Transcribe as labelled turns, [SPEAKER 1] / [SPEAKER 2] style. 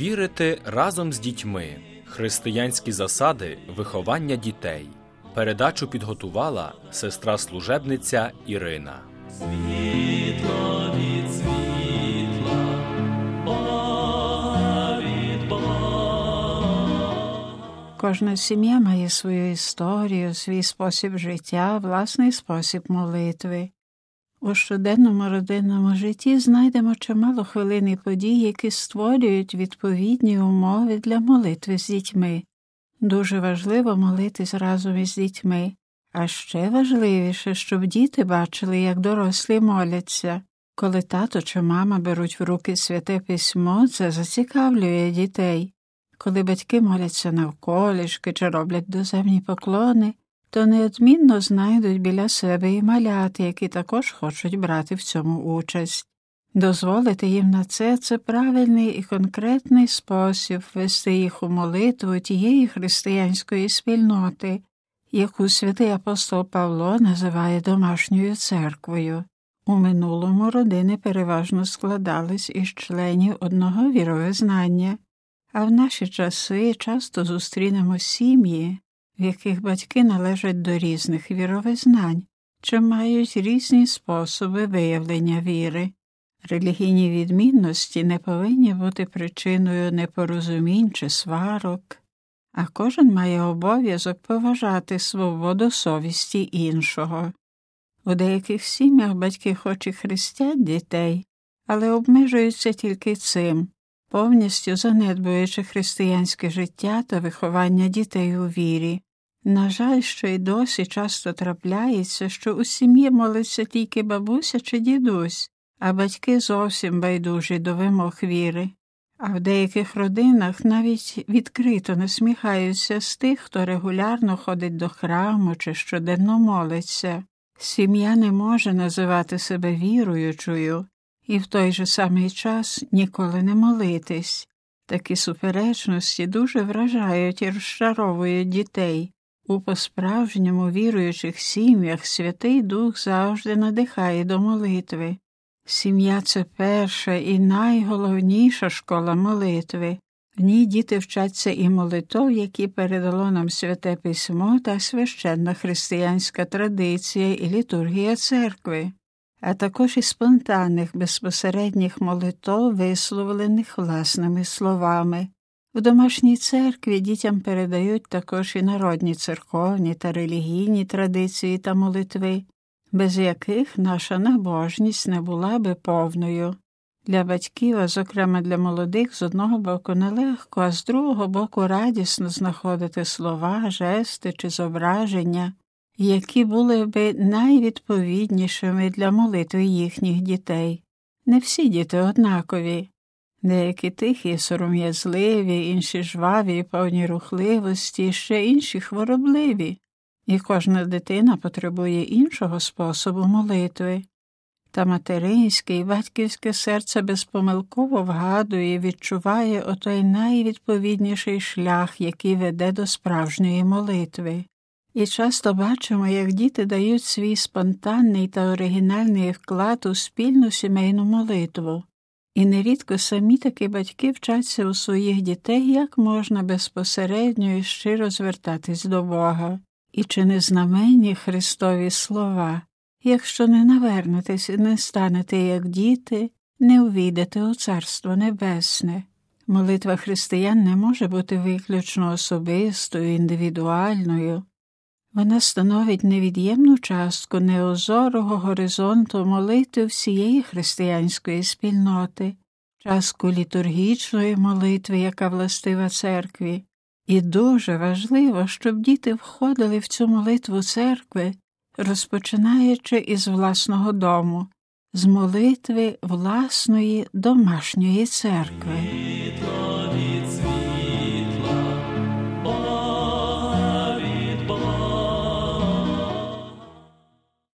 [SPEAKER 1] Вірити разом з дітьми. Християнські засади виховання дітей. Передачу підготувала сестра служебниця Ірина.
[SPEAKER 2] Світло від світла, Бога від Бога.
[SPEAKER 3] Кожна сім'я має свою історію, свій спосіб життя, власний спосіб молитви. У щоденному родинному житті знайдемо чимало хвилин і подій, які створюють відповідні умови для молитви з дітьми. Дуже важливо молитись разом із дітьми, а ще важливіше, щоб діти бачили, як дорослі моляться. Коли тато чи мама беруть в руки святе письмо, це зацікавлює дітей. Коли батьки моляться навколішки чи роблять доземні поклони, то неодмінно знайдуть біля себе і маляти, які також хочуть брати в цьому участь. Дозволити їм на це це правильний і конкретний спосіб вести їх у молитву тієї християнської спільноти, яку святий апостол Павло називає домашньою церквою. У минулому родини переважно складались із членів одного віровизнання, а в наші часи часто зустрінемо сім'ї, в яких батьки належать до різних віровизнань чи мають різні способи виявлення віри. Релігійні відмінності не повинні бути причиною непорозумінь чи сварок, а кожен має обов'язок поважати свободу совісті іншого. У деяких сім'ях батьки хоч і хрестять дітей, але обмежуються тільки цим, повністю занедбуючи християнське життя та виховання дітей у вірі. На жаль, що й досі часто трапляється, що у сім'ї молиться тільки бабуся чи дідусь, а батьки зовсім байдужі до вимог віри. А в деяких родинах навіть відкрито насміхаються з тих, хто регулярно ходить до храму чи щоденно молиться. Сім'я не може називати себе віруючою і в той же самий час ніколи не молитись. Такі суперечності дуже вражають і розчаровують дітей. У по-справжньому віруючих сім'ях Святий Дух завжди надихає до молитви. Сім'я це перша і найголовніша школа молитви. В ній діти вчаться і молитов, які передало нам святе письмо та священна християнська традиція і літургія церкви, а також і спонтанних безпосередніх молитов, висловлених власними словами. В домашній церкві дітям передають також і народні церковні та релігійні традиції та молитви, без яких наша набожність не була би повною. Для батьків, а зокрема для молодих, з одного боку нелегко, а з другого боку радісно знаходити слова, жести чи зображення, які були би найвідповіднішими для молитви їхніх дітей. Не всі діти однакові. Деякі тихі, сором'язливі, інші жваві, повні рухливості, ще інші хворобливі, і кожна дитина потребує іншого способу молитви. Та материнське і батьківське серце безпомилково вгадує і відчуває отой найвідповідніший шлях, який веде до справжньої молитви. І часто бачимо, як діти дають свій спонтанний та оригінальний вклад у спільну сімейну молитву. І нерідко самі такі батьки вчаться у своїх дітей, як можна безпосередньо і щиро звертатись до Бога, і чи не знаменні Христові слова, якщо не навернетесь і не станете, як діти, не увійдете у Царство Небесне. Молитва християн не може бути виключно особистою, індивідуальною. Вона становить невід'ємну частку неозорого горизонту молитви всієї християнської спільноти, частку літургічної молитви, яка властива церкві, і дуже важливо, щоб діти входили в цю молитву церкви, розпочинаючи із власного дому, з молитви власної домашньої церкви.